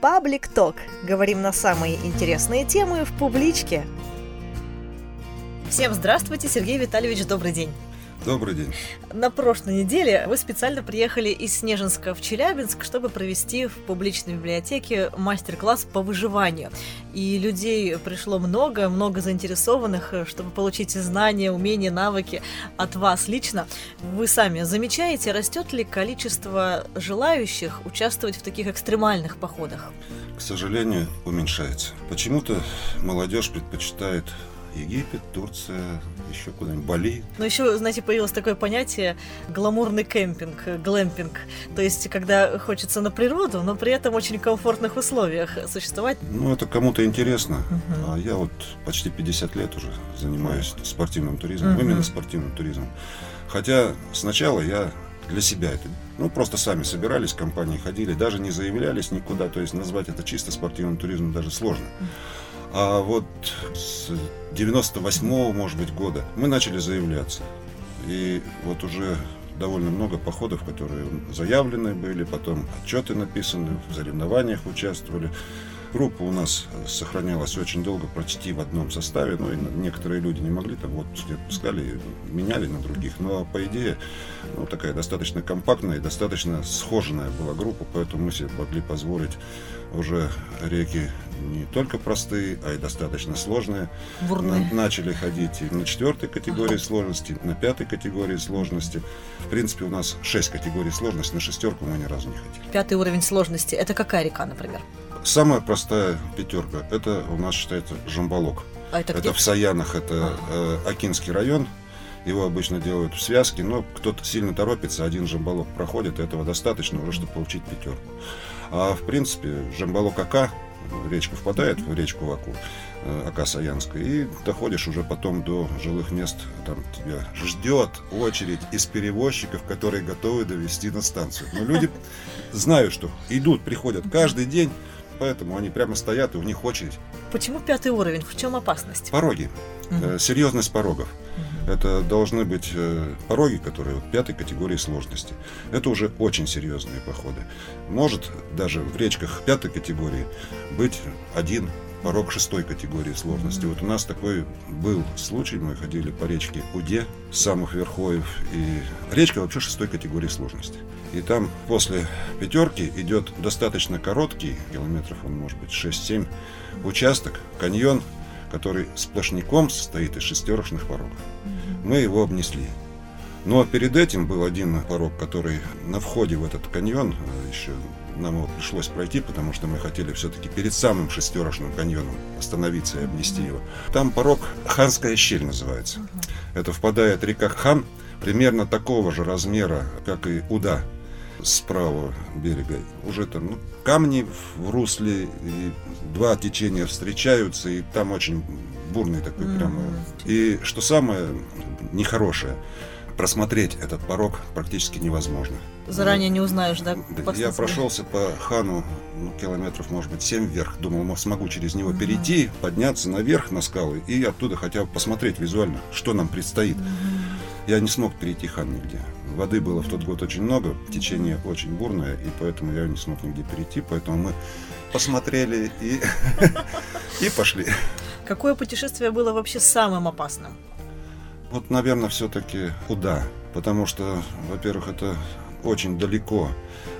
Паблик Ток. Говорим на самые интересные темы в публичке. Всем здравствуйте, Сергей Витальевич, добрый день. Добрый день. На прошлой неделе вы специально приехали из Снежинска в Челябинск, чтобы провести в публичной библиотеке мастер-класс по выживанию. И людей пришло много, много заинтересованных, чтобы получить знания, умения, навыки от вас лично. Вы сами замечаете, растет ли количество желающих участвовать в таких экстремальных походах? К сожалению, уменьшается. Почему-то молодежь предпочитает Египет, Турция, еще куда-нибудь, Бали. Но еще, знаете, появилось такое понятие гламурный кемпинг, глэмпинг. То есть, когда хочется на природу, но при этом очень комфортных условиях существовать. Ну, это кому-то интересно. Угу. А я вот почти 50 лет уже занимаюсь спортивным туризмом, угу. именно спортивным туризмом. Хотя сначала я для себя это. Ну, просто сами собирались, компании ходили, даже не заявлялись никуда. То есть назвать это чисто спортивным туризмом даже сложно. А вот с 98-го, может быть, года мы начали заявляться. И вот уже довольно много походов, которые заявлены были, потом отчеты написаны, в соревнованиях участвовали. Группа у нас сохранялась очень долго, почти в одном составе, но ну, некоторые люди не могли, там вот отпускали, меняли на других, но по идее, ну, такая достаточно компактная и достаточно схоженная была группа, поэтому мы себе могли позволить уже реки не только простые, а и достаточно сложные. Бурные. начали ходить и на четвертой категории сложности, на пятой категории сложности. В принципе, у нас шесть категорий сложности, на шестерку мы ни разу не ходили. Пятый уровень сложности – это какая река, например? Самая простая пятерка – это у нас считается Жамбалок. А это, это в Саянах, это э, Акинский район. Его обычно делают в связке, но кто-то сильно торопится, один жамбалок проходит, этого достаточно уже, чтобы получить пятерку. А в принципе, жамбалок Ака, речка впадает в речку Аку, э, Ака Саянская, и доходишь уже потом до жилых мест, там тебя ждет очередь из перевозчиков, которые готовы довести на станцию. Но люди знают, что идут, приходят каждый день, поэтому они прямо стоят, и у них очередь. Почему пятый уровень? В чем опасность? Пороги. Угу. Серьезность порогов. Угу. Это должны быть э, пороги, которые вот, пятой категории сложности. Это уже очень серьезные походы. Может даже в речках пятой категории быть один порог шестой категории сложности. Вот у нас такой был случай, мы ходили по речке Уде с самых верхоев, и речка вообще шестой категории сложности. И там после пятерки идет достаточно короткий, километров он может быть 6-7, участок, каньон, который сплошняком состоит из шестерочных порогов. Мы его обнесли. Но перед этим был один порог, который на входе в этот каньон э, еще нам его пришлось пройти, потому что мы хотели все-таки перед самым шестерочным каньоном остановиться и обнести его. Там порог Ханская щель называется. Это впадает река Хан, примерно такого же размера, как и Уда с правого берега. Уже там ну, камни в русле, и два течения встречаются, и там очень бурный такой mm-hmm. прямо. И что самое нехорошее, просмотреть этот порог практически невозможно. Заранее не узнаешь, да? Я прошелся по Хану ну, километров, может быть, 7 вверх. Думал, смогу через него mm-hmm. перейти, подняться наверх на скалы и оттуда хотя бы посмотреть визуально, что нам предстоит. Mm-hmm. Я не смог перейти Хан нигде. Воды было в тот год очень много, течение очень бурное, и поэтому я не смог нигде перейти. Поэтому мы посмотрели и, и пошли. Какое путешествие было вообще самым опасным? Вот, наверное, все-таки куда? Потому что, во-первых, это очень далеко.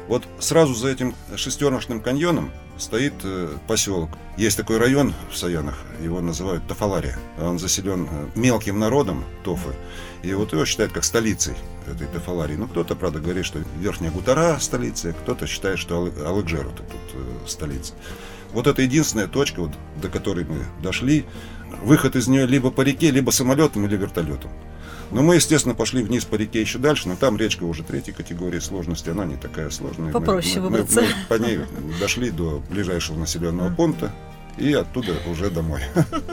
Вот сразу за этим шестерночным каньоном стоит э, поселок. Есть такой район в Саянах, его называют Тафалария. Он заселен э, мелким народом Тофы. И вот его считают как столицей этой Тафаларии. Ну, кто-то, правда, говорит, что Верхняя Гутара столица, кто-то считает, что Алыкжер это тут э, столица. Вот это единственная точка, вот, до которой мы дошли. Выход из нее либо по реке, либо самолетом или вертолетом. Но мы, естественно, пошли вниз по реке еще дальше, но там речка уже третьей категории сложности, она не такая сложная. Попроще мы, выбраться. Мы, мы по ней дошли до ближайшего населенного пункта, и оттуда уже домой.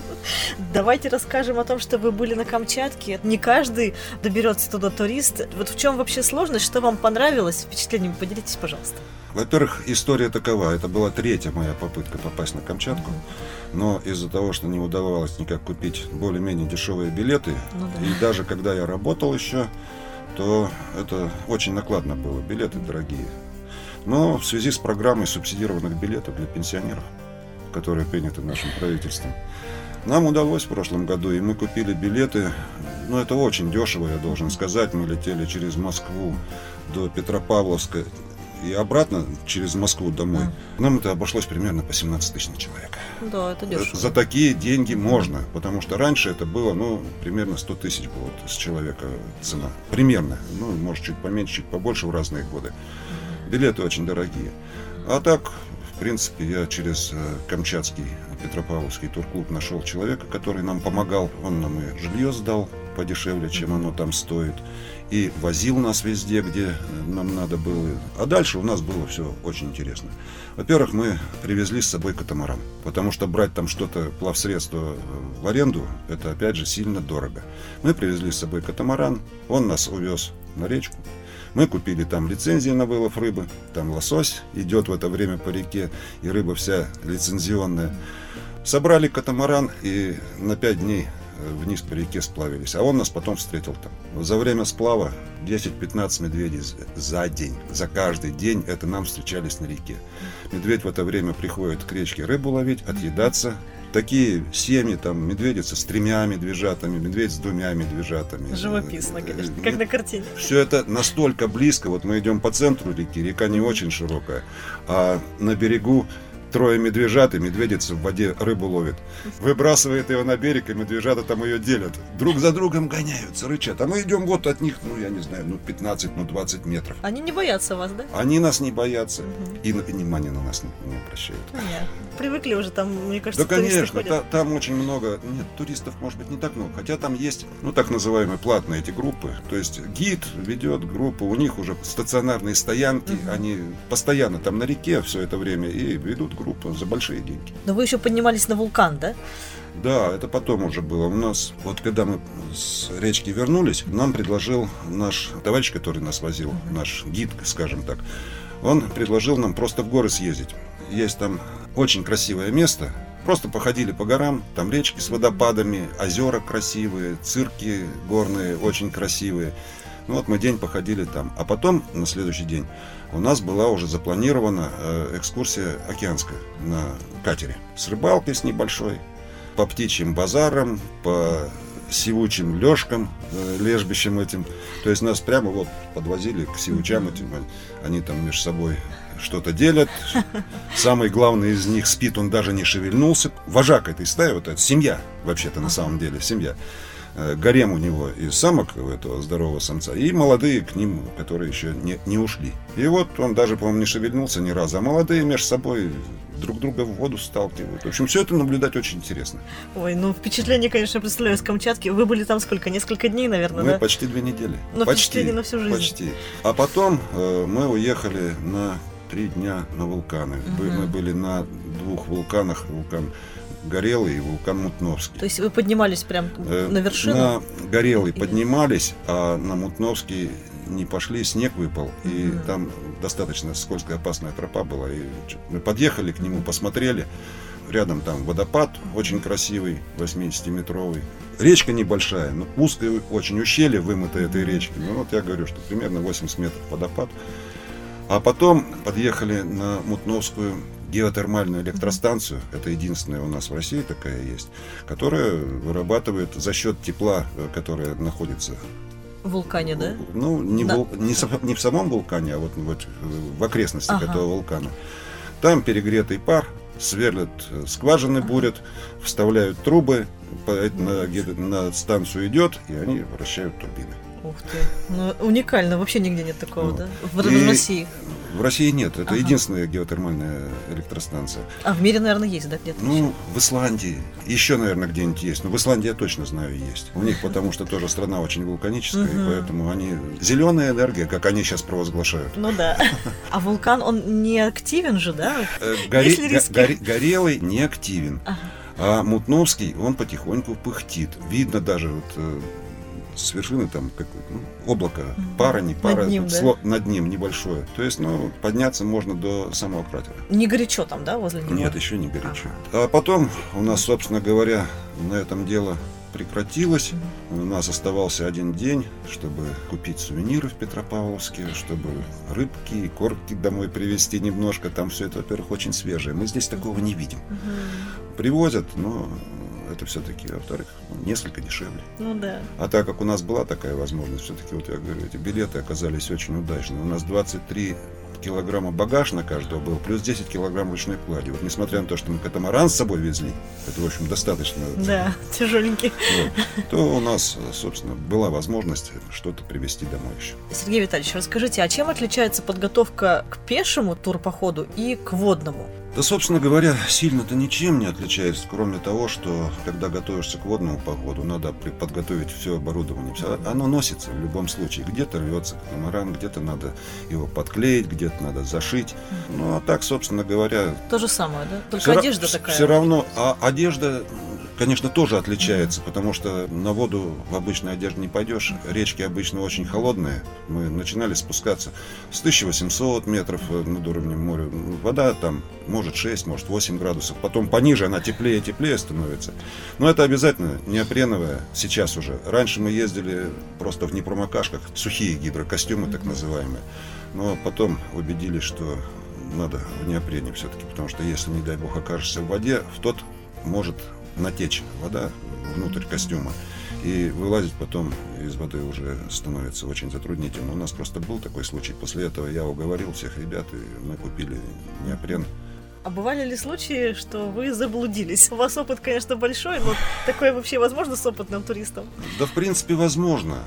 Давайте расскажем о том, что вы были на Камчатке. Не каждый доберется туда турист. Вот в чем вообще сложность, что вам понравилось? Впечатлениями поделитесь, пожалуйста. Во-первых, история такова. Это была третья моя попытка попасть на Камчатку. Но из-за того, что не удавалось никак купить более-менее дешевые билеты, ну, да. и даже когда я работал еще, то это очень накладно было. Билеты дорогие. Но в связи с программой субсидированных билетов для пенсионеров, которые приняты нашим правительством, нам удалось в прошлом году, и мы купили билеты, ну это очень дешево, я должен сказать, мы летели через Москву до Петропавловска и обратно через Москву домой. Нам это обошлось примерно по 17 тысяч на человека. Да, это дешево. За такие деньги можно, потому что раньше это было, ну, примерно 100 тысяч было вот с человека цена. Примерно. Ну, может, чуть поменьше, чуть побольше в разные годы. Билеты очень дорогие. А так, в принципе, я через э, Камчатский Петропавловский турклуб нашел человека, который нам помогал. Он нам и жилье сдал подешевле, чем оно там стоит. И возил нас везде, где э, нам надо было. А дальше у нас было все очень интересно. Во-первых, мы привезли с собой катамаран. Потому что брать там что-то, плавсредство э, в аренду, это опять же сильно дорого. Мы привезли с собой катамаран. Он нас увез на речку. Мы купили там лицензии на вылов рыбы. Там лосось идет в это время по реке, и рыба вся лицензионная. Собрали катамаран и на пять дней э, вниз по реке сплавились. А он нас потом встретил там. За время сплава 10-15 медведей за день. За каждый день это нам встречались на реке. Медведь в это время приходит к речке рыбу ловить, отъедаться, такие семьи, там, медведица с тремя медвежатами, медведь с двумя медвежатами. Живописно, конечно, как на картине. Все это настолько близко, вот мы идем по центру реки, река не очень широкая, а на берегу трое медвежат, и медведица в воде рыбу ловит. Выбрасывает его на берег, и медвежата там ее делят. Друг за другом гоняются, рычат. А мы идем вот от них, ну, я не знаю, ну, 15, ну, 20 метров. Они не боятся вас, да? Они нас не боятся. И на- внимания на нас не, не обращают. Нет. Привыкли уже там, мне кажется, Да, конечно, та- там очень много, нет, туристов может быть не так много, хотя там есть, ну, так называемые платные эти группы, то есть гид ведет группу, у них уже стационарные стоянки, Мгм. они постоянно там на реке все это время и ведут группу за большие деньги. Но вы еще поднимались на вулкан, да? Да, это потом уже было. У нас, вот когда мы с речки вернулись, нам предложил наш товарищ, который нас возил, наш гид, скажем так, он предложил нам просто в горы съездить. Есть там очень красивое место. Просто походили по горам, там речки с водопадами, озера красивые, цирки горные очень красивые. Ну вот мы день походили там. А потом, на следующий день, у нас была уже запланирована э, экскурсия океанская на катере. С рыбалкой с небольшой, по птичьим базарам, по сивучим лёжкам, э, лежбищам этим. То есть нас прямо вот подвозили к сивучам этим. Они там между собой что-то делят. Самый главный из них спит, он даже не шевельнулся. Вожак этой стаи, вот это семья, вообще-то на самом деле, семья. Э, Гарем у него из самок у этого здорового самца и молодые к ним, которые еще не, не ушли. И вот он даже, по-моему, не шевельнулся ни разу, а молодые между собой друг друга в воду сталкивают. В общем, все это наблюдать очень интересно. Ой, ну впечатление, конечно, представляю, с Камчатки. Вы были там сколько? Несколько дней, наверное, Мы да? почти две недели. Но почти, впечатление на всю жизнь. Почти. А потом э, мы уехали на три дня на вулканы. Мгм. Мы были на двух вулканах. Вулкан Горелый и вулкан Мутновский. То есть вы поднимались прям Э, на вершину? На Горелый Или- поднимались, а на Мутновский не пошли, снег выпал, и Мгм. там достаточно скользкая опасная тропа была. И мы подъехали к нему, посмотрели. Рядом там водопад очень красивый, 80-метровый. Речка небольшая, но узкое очень ущелье вымытое этой речки. Ну вот я говорю, что примерно 80 метров водопад. А потом подъехали на Мутновскую геотермальную электростанцию. Это единственная у нас в России такая есть, которая вырабатывает за счет тепла, э, которое находится В вулкане, да? ну, не, Да. вул- не, не в самом вулкане, а вот, вот в окрестностях Ага. этого вулкана. Там перегретый пар, сверлят э, скважины, бурят, вставляют трубы, на, на станцию идет, и они вращают турбины. Ух ты. Ну, уникально, вообще нигде нет такого, Ну, да? В, в и- России. В России нет, это Ага. единственная геотермальная электростанция. А в мире, наверное, есть, да, где-то? Ну, в Исландии, еще, наверное, где-нибудь есть. Но в Исландии я точно знаю, есть. У них, потому что тоже страна очень вулканическая, и поэтому они... Зеленая энергия, как они сейчас провозглашают. Ну да. А вулкан, он не активен же, да? Э, Горелый не активен, а Мутновский, он потихоньку пыхтит. Видно даже вот э, с вершины там какое-то ну, облако, пара, не пара, Над ним, вот да? сло- над ним небольшое. То есть, ну, подняться можно до самого кратера. Не горячо там, да, возле него? Нет, еще не горячо. А потом у нас, собственно говоря, на этом дело прекратилось. У нас оставался один день, чтобы купить сувениры в Петропавловске, чтобы рыбки и корки домой привезти немножко. Там все это, во-первых, очень свежее. Мы здесь такого не видим. Привозят, но это все-таки, во-вторых, несколько дешевле. Ну да. А так как у нас была такая возможность, все-таки, вот я говорю, эти билеты оказались очень удачными. У нас 23 килограмма багаж на каждого был, плюс 10 килограмм ручной клади. Вот несмотря на то, что мы катамаран с собой везли, это, в общем, достаточно... Да, тяжеленький. Вот, то у нас, собственно, была возможность что-то привезти домой еще. Сергей Витальевич, расскажите, а чем отличается подготовка к пешему турпоходу и к водному? Да, собственно говоря, сильно-то ничем не отличается, кроме того, что когда готовишься к водному походу, надо подготовить все оборудование. Все, оно носится в любом случае. Где-то рвется катамаран, где-то надо его подклеить, где-то надо зашить. Ну, а так, собственно говоря... То же самое, да? Только все одежда такая. Все равно, а одежда конечно, тоже отличается, потому что на воду в обычной одежде не пойдешь. Речки обычно очень холодные. Мы начинали спускаться с 1800 метров над уровнем моря. Вода там может 6, может 8 градусов. Потом пониже она теплее и теплее становится. Но это обязательно неопреновая сейчас уже. Раньше мы ездили просто в непромокашках, сухие гидрокостюмы так называемые. Но потом убедились, что надо в неопрене все-таки, потому что если, не дай бог, окажешься в воде, в тот может натечь вода внутрь костюма. И вылазить потом из воды уже становится очень затруднительно. У нас просто был такой случай. После этого я уговорил всех ребят, и мы купили неопрен. А бывали ли случаи, что вы заблудились? У вас опыт, конечно, большой, но такое вообще возможно с опытным туристом? Да, в принципе, возможно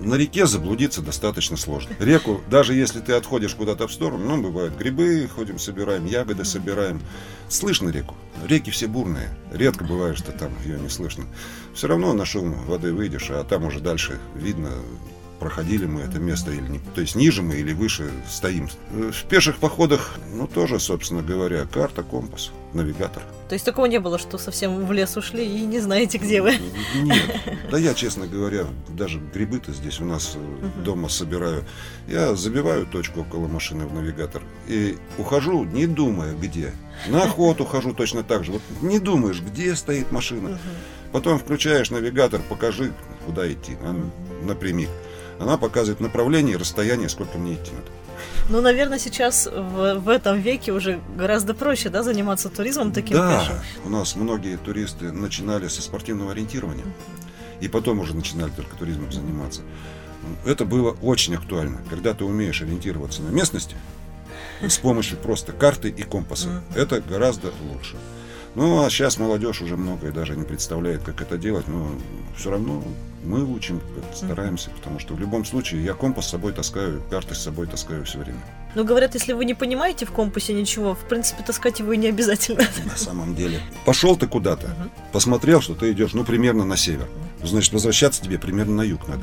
на реке заблудиться достаточно сложно. Реку, даже если ты отходишь куда-то в сторону, ну, бывают грибы, ходим, собираем, ягоды собираем, слышно реку. Реки все бурные. Редко бывает, что там ее не слышно. Все равно на шум воды выйдешь, а там уже дальше видно проходили мы это место или не. То есть ниже мы или выше стоим. В пеших походах, ну, тоже, собственно говоря, карта, компас, навигатор. То есть такого не было, что совсем в лес ушли и не знаете, где вы? Нет. Да я, честно говоря, даже грибы-то здесь у нас uh дома собираю. Я забиваю точку около машины в навигатор и ухожу, не думая, где. На охоту хожу точно так же. Вот не думаешь, где стоит машина. uh Потом включаешь навигатор, покажи, куда идти, напрямик. Она показывает направление и расстояние, сколько мне идти надо. Ну, наверное, сейчас в, в этом веке уже гораздо проще, да, заниматься туризмом таким Да, пешим? у нас многие туристы начинали со спортивного ориентирования, и потом уже начинали только туризмом заниматься. Это было очень актуально, когда ты умеешь ориентироваться на местности с помощью просто карты и компаса. Это гораздо лучше. Ну, а сейчас молодежь уже многое даже не представляет, как это делать, но все равно мы учим, стараемся, потому что в любом случае я компас с собой таскаю, карты с собой таскаю все время. Ну, говорят, если вы не понимаете в компасе ничего, в принципе, таскать его и не обязательно. На самом деле. Пошел ты куда-то, посмотрел, что ты идешь, ну, примерно на север. Значит, возвращаться тебе примерно на юг надо.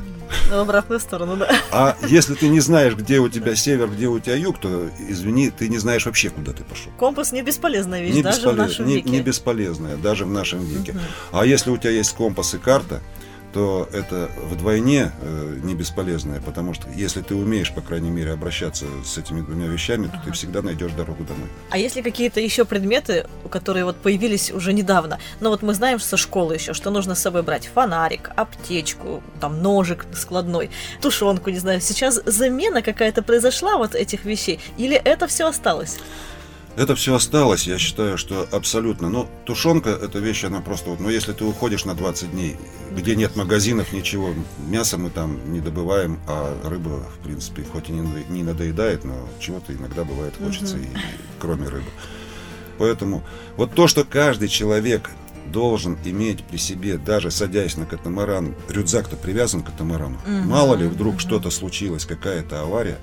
В обратную сторону, да. А если ты не знаешь, где у тебя север, где у тебя юг, то, извини, ты не знаешь вообще, куда ты пошел. Компас не бесполезная вещь, не даже бесполез... в нашем не, веке. Не бесполезная, даже в нашем веке. Угу. А если у тебя есть компас и карта, то это вдвойне э, не бесполезное, потому что если ты умеешь, по крайней мере, обращаться с этими двумя вещами, то ага. ты всегда найдешь дорогу домой. А есть ли какие-то еще предметы, которые вот появились уже недавно? Ну вот мы знаем со школы еще, что нужно с собой брать фонарик, аптечку, там ножик складной, тушенку, не знаю. Сейчас замена какая-то произошла вот этих вещей, или это все осталось? Это все осталось, я считаю, что абсолютно. Ну, тушенка, эта вещь, она просто вот, ну, если ты уходишь на 20 дней, где нет магазинов, ничего, мясо мы там не добываем, а рыба, в принципе, хоть и не надоедает, но чего-то иногда бывает хочется, и, кроме рыбы. Поэтому вот то, что каждый человек должен иметь при себе, даже садясь на катамаран, рюкзак-то привязан к катамарану. Угу, Мало ли, вдруг угу. что-то случилось, какая-то авария,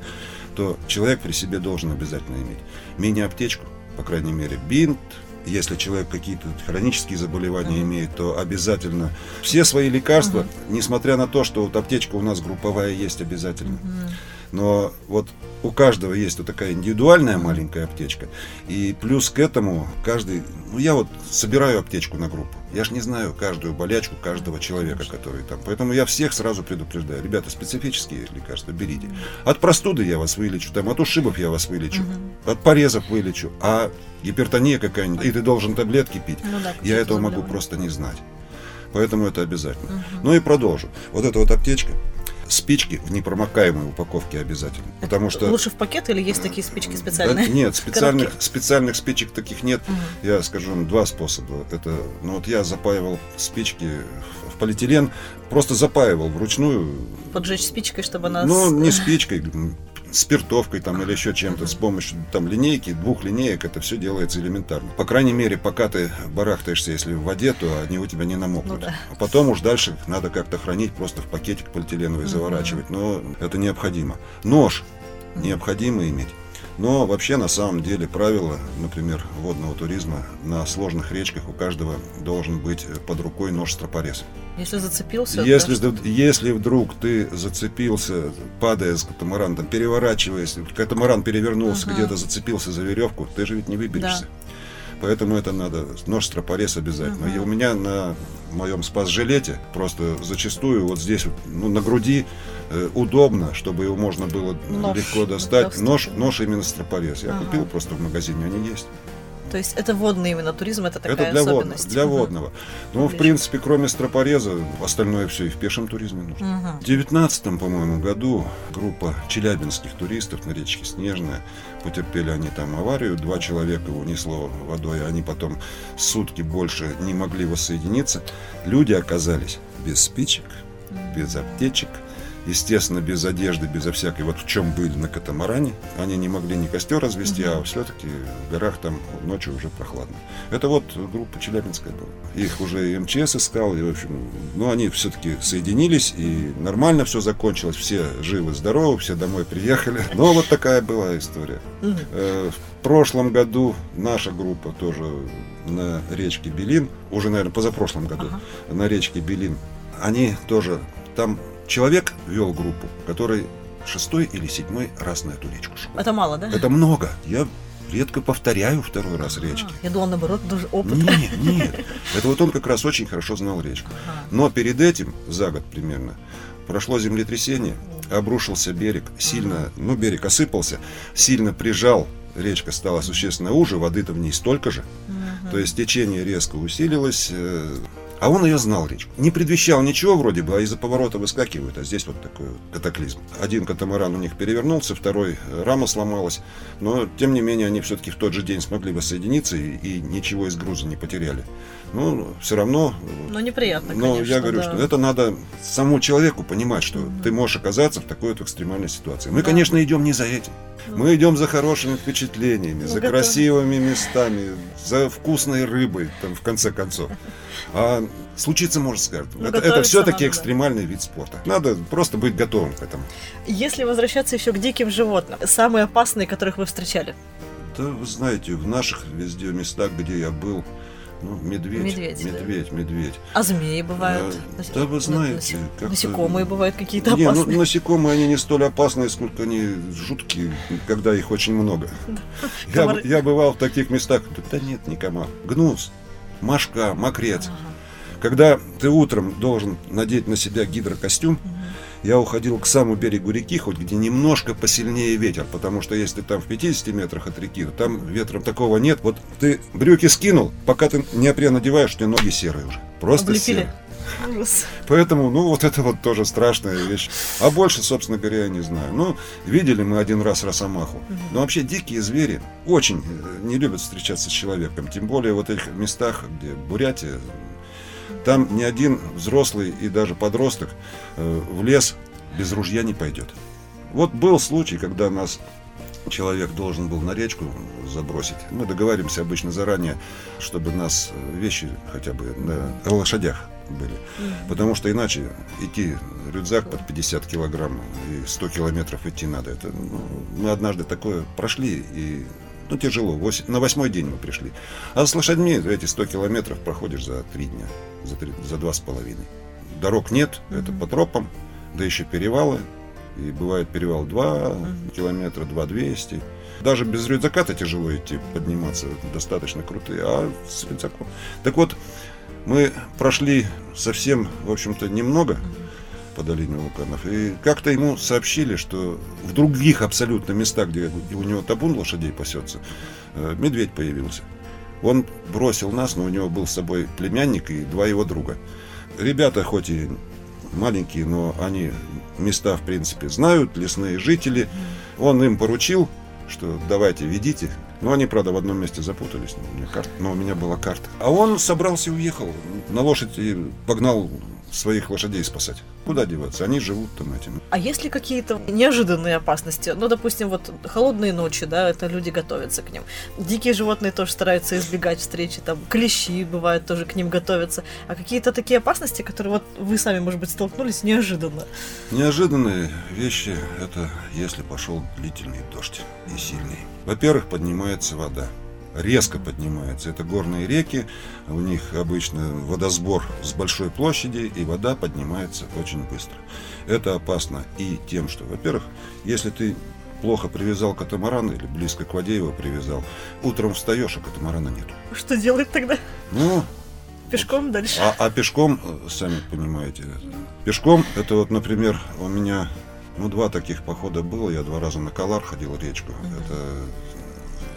то человек при себе должен обязательно иметь мини-аптечку, по крайней мере, бинт, если человек какие-то хронические заболевания uh-huh. имеет, то обязательно все свои лекарства, uh-huh. несмотря на то, что вот аптечка у нас групповая есть обязательно. Uh-huh. Но вот у каждого есть вот такая индивидуальная маленькая аптечка. И плюс к этому каждый... Ну, я вот собираю аптечку на группу. Я же не знаю каждую болячку каждого человека, который там. Поэтому я всех сразу предупреждаю. Ребята, специфические лекарства берите. От простуды я вас вылечу, там, от ушибов я вас вылечу, от порезов вылечу. А гипертония какая-нибудь, и ты должен таблетки пить, ну, да, я этого могу просто не знать. Поэтому это обязательно. Угу. Ну и продолжу. Вот эта вот аптечка, спички в непромокаемой упаковке обязательно. Потому что... Лучше в пакет или есть такие спички специальные? Да, нет, специальных, специальных спичек таких нет. Угу. Я скажу вам два способа. Это, ну вот я запаивал спички в полиэтилен, просто запаивал вручную. Поджечь спичкой, чтобы она... Ну, не спичкой, спиртовкой там или еще чем-то, с помощью там линейки, двух линеек, это все делается элементарно. По крайней мере, пока ты барахтаешься, если в воде, то они у тебя не намокнут. Ну, да. А потом уж дальше надо как-то хранить, просто в пакетик полиэтиленовый mm-hmm. заворачивать. Но это необходимо. Нож необходимо иметь. Но вообще на самом деле правило, например, водного туризма на сложных речках у каждого должен быть под рукой нож-стропорез. Если зацепился? Если, да, если вдруг ты зацепился, падая с катамарана, там, переворачиваясь, катамаран перевернулся, угу. где-то зацепился за веревку, ты же ведь не выберешься. Да. Поэтому это надо, нож стропорез обязательно. Угу. И у меня на моем спас-жилете просто зачастую вот здесь, ну, на груди э, удобно, чтобы его можно было нож легко достать. Нож, нож именно стропорез. Я ага. купил просто в магазине, они есть. То есть это водный именно туризм, это такая это для особенность. Водного, для угу. водного. Ну, в принципе, кроме стропореза, остальное все и в пешем туризме нужно. Угу. В 2019, по-моему, году группа челябинских туристов на речке Снежная, потерпели они там аварию, два человека унесло водой, они потом сутки больше не могли воссоединиться. Люди оказались без спичек, без аптечек, естественно, без одежды, безо всякой, вот в чем были на катамаране. Они не могли ни костер развести, mm-hmm. а все-таки в горах там ночью уже прохладно. Это вот группа Челябинская была. Их уже и МЧС искал, и, в общем, ну, они все-таки соединились, и нормально все закончилось, все живы-здоровы, все домой приехали. Но вот такая была история. Mm-hmm. В прошлом году наша группа тоже на речке Белин, уже, наверное, позапрошлом году, uh-huh. на речке Белин, они тоже там человек вел группу, который шестой или седьмой раз на эту речку шел. Это мало, да? Это много. Я редко повторяю второй раз а, речки. Я думал, наоборот, даже опыт. Нет, нет. Это вот он как раз очень хорошо знал речку. Но перед этим, за год примерно, прошло землетрясение, обрушился берег, сильно, ну, берег осыпался, сильно прижал, речка стала существенно уже, воды-то в ней столько же. То есть течение резко усилилось, э, а он ее знал, речку. Не предвещал ничего вроде бы, а из-за поворота выскакивают, а здесь вот такой катаклизм. Один катамаран у них перевернулся, второй рама сломалась, но тем не менее они все-таки в тот же день смогли воссоединиться и, и ничего из груза не потеряли. Ну, все равно... Но неприятно, Но конечно, я говорю, да. что это надо самому человеку понимать, что mm-hmm. ты можешь оказаться в такой вот экстремальной ситуации. Мы, да. конечно, идем не за этим. Mm-hmm. Мы идем за хорошими впечатлениями, Мы за готовы. красивыми местами, за вкусной рыбой, там, в конце концов. А случиться может, скажут. Ну, это, это все-таки экстремальный да. вид спорта. Надо просто быть готовым к этому. Если возвращаться еще к диким животным, самые опасные, которых вы встречали? Да, вы знаете, в наших везде местах, где я был, ну, медведь, медведь, медведь, да. медведь. А змеи бывают? А, да, вы знаете. Насекомые бывают какие-то опасные? Не, ну, насекомые, они не столь опасные, сколько они жуткие, когда их очень много. Я, я бывал в таких местах, да нет, не комар. Гнус, мошка, мокрец. Когда ты утром должен надеть на себя гидрокостюм, я уходил к самому берегу реки, хоть где немножко посильнее ветер, потому что если ты там в 50 метрах от реки, то там ветра такого нет. Вот ты брюки скинул, пока ты неопрен надеваешь, у тебя ноги серые уже. Просто Облепили. серые. Ужас. Поэтому, ну, вот это вот тоже страшная вещь. А больше, собственно говоря, я не знаю. Ну, видели мы один раз росомаху. Но вообще дикие звери очень э, не любят встречаться с человеком. Тем более в этих местах, где Бурятия, там ни один взрослый и даже подросток э, в лес без ружья не пойдет. Вот был случай, когда нас человек должен был на речку забросить. Мы договариваемся обычно заранее, чтобы нас э, вещи хотя бы на лошадях были. Потому что иначе идти рюкзак под 50 килограмм и 100 километров идти надо. Это, ну, мы однажды такое прошли и ну, тяжело. Вось, на восьмой день мы пришли. А с лошадьми эти 100 километров проходишь за три дня, за, три, за два с половиной. Дорог нет, mm-hmm. это по тропам, да еще перевалы. И бывает перевал 2 mm-hmm. километра, 2 200. Даже без рюкзака-то тяжело идти, подниматься, достаточно крутые, а с рюкзаком. Так вот, мы прошли совсем, в общем-то, немного по долине вулканов. И как-то ему сообщили, что в других абсолютно местах, где у него табун лошадей пасется, э, медведь появился. Он бросил нас, но у него был с собой племянник и два его друга. Ребята хоть и маленькие, но они места, в принципе, знают, лесные жители. Он им поручил, что давайте, ведите. Но они, правда, в одном месте запутались. У меня карта, но у меня была карта. А он собрался и уехал. На лошади погнал своих лошадей спасать. Куда деваться? Они живут там этим. А есть ли какие-то неожиданные опасности? Ну, допустим, вот холодные ночи, да, это люди готовятся к ним. Дикие животные тоже стараются избегать встречи, там клещи бывают тоже к ним готовятся. А какие-то такие опасности, которые вот вы сами, может быть, столкнулись неожиданно? Неожиданные вещи – это если пошел длительный дождь и сильный. Во-первых, поднимается вода резко поднимается. Это горные реки, у них обычно водосбор с большой площади, и вода поднимается очень быстро. Это опасно и тем, что, во-первых, если ты плохо привязал катамаран или близко к воде его привязал, утром встаешь, а катамарана нету. Что делать тогда? Ну, пешком дальше. А, а пешком, сами понимаете, пешком, это вот, например, у меня ну, два таких похода было. Я два раза на Калар ходил речку. Mm-hmm. Это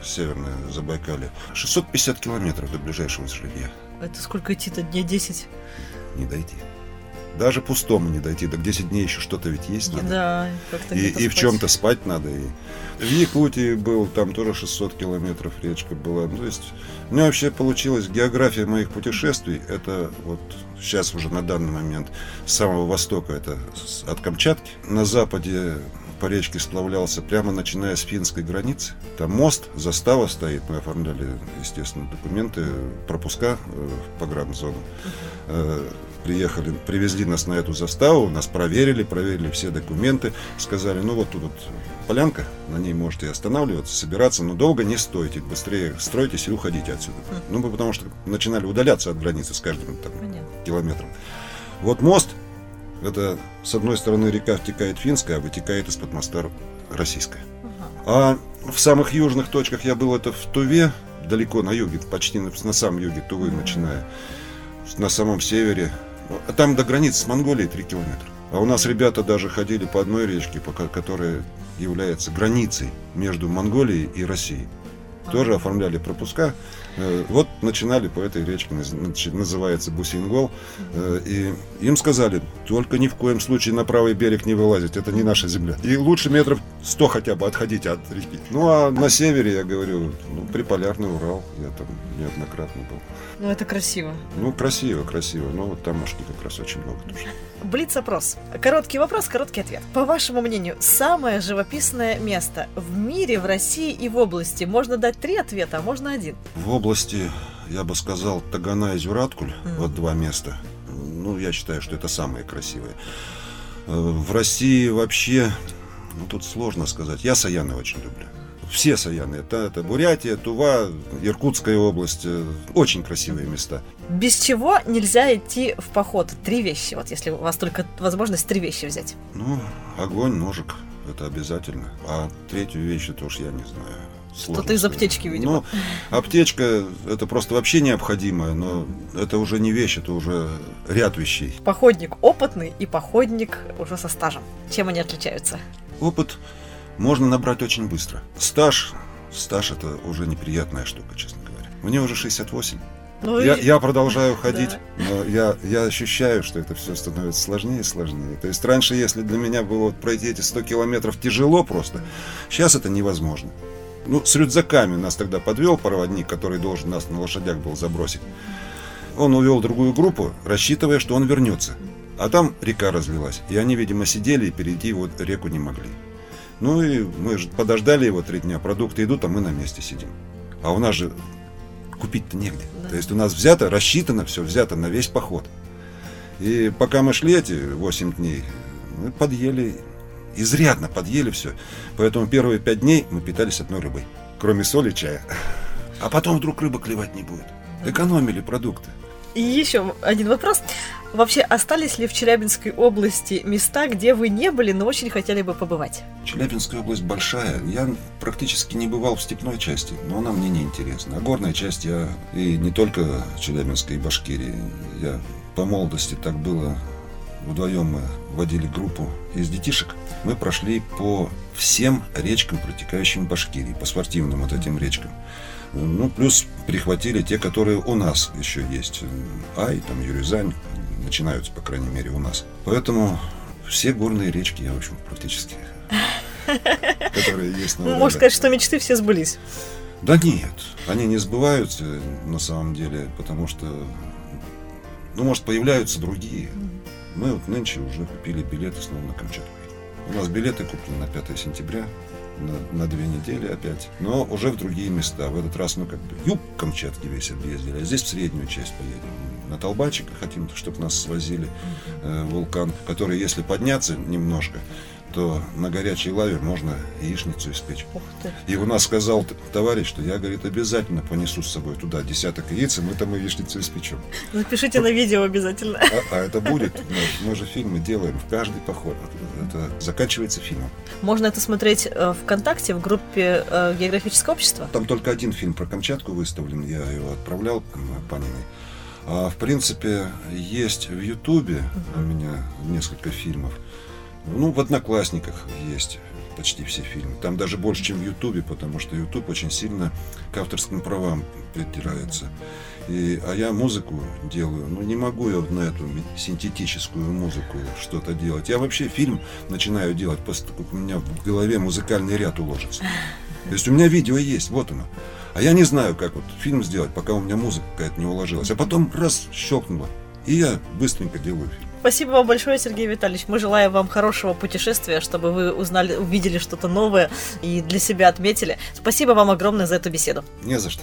Северное Забайкалье. 650 километров до ближайшего жилья. Это сколько идти-то? Дней 10? Не дойти. Даже пустому не дойти. Так 10 дней еще что-то ведь есть надо. Да, как-то и, и в чем-то спать надо. И... В Якутии был, там тоже 600 километров речка была. Ну, то есть у меня вообще получилась география моих путешествий. Это вот сейчас уже на данный момент с самого востока, это от Камчатки. На западе по речке сплавлялся прямо начиная с финской границы. Там мост, застава стоит. Мы оформляли, естественно, документы, пропуска э, в погранзону. Э, приехали, привезли нас на эту заставу, нас проверили, проверили все документы, сказали, ну вот тут вот полянка, на ней можете останавливаться, собираться, но долго не стойте, быстрее стройтесь и уходите отсюда. Ну, потому что начинали удаляться от границы с каждым там, километром. Вот мост, это с одной стороны река втекает финская, а вытекает из-под моста российская. А в самых южных точках я был это в Туве, далеко на юге, почти на, на самом юге Тувы, начиная, на самом севере. А там до границы с Монголией 3 километра. А у нас ребята даже ходили по одной речке, которая является границей между Монголией и Россией. Тоже оформляли пропуска. Э, вот начинали по этой речке, называется Бусингол, э, и им сказали, только ни в коем случае на правый берег не вылазить, это не наша земля. И лучше метров 100 хотя бы отходите от реки. Ну а на севере, я говорю, ну, приполярный Урал, я там неоднократно был. Ну это красиво. Ну красиво, красиво, но вот тамошки как раз очень много тоже. Блиц-опрос. Короткий вопрос, короткий ответ. По вашему мнению, самое живописное место в мире, в России и в области? Можно дать три ответа, а можно один. В области, я бы сказал, Тагана и Зюраткуль, mm. вот два места. Ну, я считаю, что это самые красивые. Э, в России вообще, ну, тут сложно сказать. Я Саяны очень люблю все Саяны. Это, это Бурятия, Тува, Иркутская область. Э, очень красивые места. Без чего нельзя идти в поход? Три вещи. Вот если у вас только возможность три вещи взять. Ну, огонь, ножик. Это обязательно. А третью вещь, это уж я не знаю. Что-то из аптечки, видимо. Ну, аптечка это просто вообще необходимое, но это уже не вещь, это уже ряд вещей. Походник опытный и походник уже со стажем. Чем они отличаются? Опыт можно набрать очень быстро. Стаж, стаж это уже неприятная штука, честно говоря. Мне уже 68. Ну, я, и... я продолжаю ходить, да. но я, я ощущаю, что это все становится сложнее и сложнее. То есть раньше, если для меня было вот пройти эти 100 километров тяжело просто, сейчас это невозможно. Ну, с рюкзаками нас тогда подвел проводник, который должен нас на лошадях был забросить. Он увел другую группу, рассчитывая, что он вернется. А там река разлилась, и они, видимо, сидели и перейти вот реку не могли. Ну и мы же подождали его три дня, продукты идут, а мы на месте сидим. А у нас же купить-то негде. Да. То есть у нас взято, рассчитано все, взято на весь поход. И пока мы шли эти 8 дней, мы подъели, изрядно подъели все. Поэтому первые 5 дней мы питались одной рыбой, кроме соли и чая. А потом вдруг рыба клевать не будет. Экономили продукты. И еще один вопрос. Вообще, остались ли в Челябинской области места, где вы не были, но очень хотели бы побывать? Челябинская область большая. Я практически не бывал в степной части, но она мне не интересна. А горная часть я и не только Челябинской и Башкирии. Я по молодости так было. Вдвоем мы водили группу из детишек. Мы прошли по всем речкам, протекающим в Башкирии, по спортивным вот этим речкам. Ну, плюс прихватили те, которые у нас еще есть. Ай, там, Юрюзань, начинаются, по крайней мере, у нас. Поэтому все горные речки я, в общем, практически, которые есть на Можно сказать, что мечты все сбылись. Да нет, они не сбываются на самом деле, потому что, ну, может, появляются другие. Мы вот нынче уже купили билеты снова на Камчатку. У нас билеты куплены на 5 сентября, на, на две недели опять, но уже в другие места. В этот раз, ну, как бы, юг Камчатки весь объездили, а здесь в среднюю часть поедем. На Толбачика хотим, чтобы нас свозили э, вулкан, который, если подняться немножко, то на горячей лаве можно яичницу испечь. Ух ты. И у нас сказал товарищ, что я, говорит, обязательно понесу с собой туда десяток яиц, и мы там и яичницу испечем. Запишите на видео обязательно. А, а это будет. Мы, мы же фильмы делаем в каждый поход. Это заканчивается фильмом. Можно это смотреть э, ВКонтакте в группе э, Географическое общество? Там только один фильм про Камчатку выставлен. Я его отправлял Паниной. А в принципе есть в Ютубе у меня несколько фильмов. Ну, в «Одноклассниках» есть почти все фильмы. Там даже больше, чем в Ютубе, потому что Ютуб очень сильно к авторским правам придирается. И, а я музыку делаю, ну не могу я вот на эту синтетическую музыку что-то делать. Я вообще фильм начинаю делать, как у меня в голове музыкальный ряд уложится. То есть у меня видео есть, вот оно. А я не знаю, как вот фильм сделать, пока у меня музыка какая-то не уложилась. А потом раз щелкнуло, и я быстренько делаю фильм. Спасибо вам большое, Сергей Витальевич. Мы желаем вам хорошего путешествия, чтобы вы узнали, увидели что-то новое и для себя отметили. Спасибо вам огромное за эту беседу. Не за что.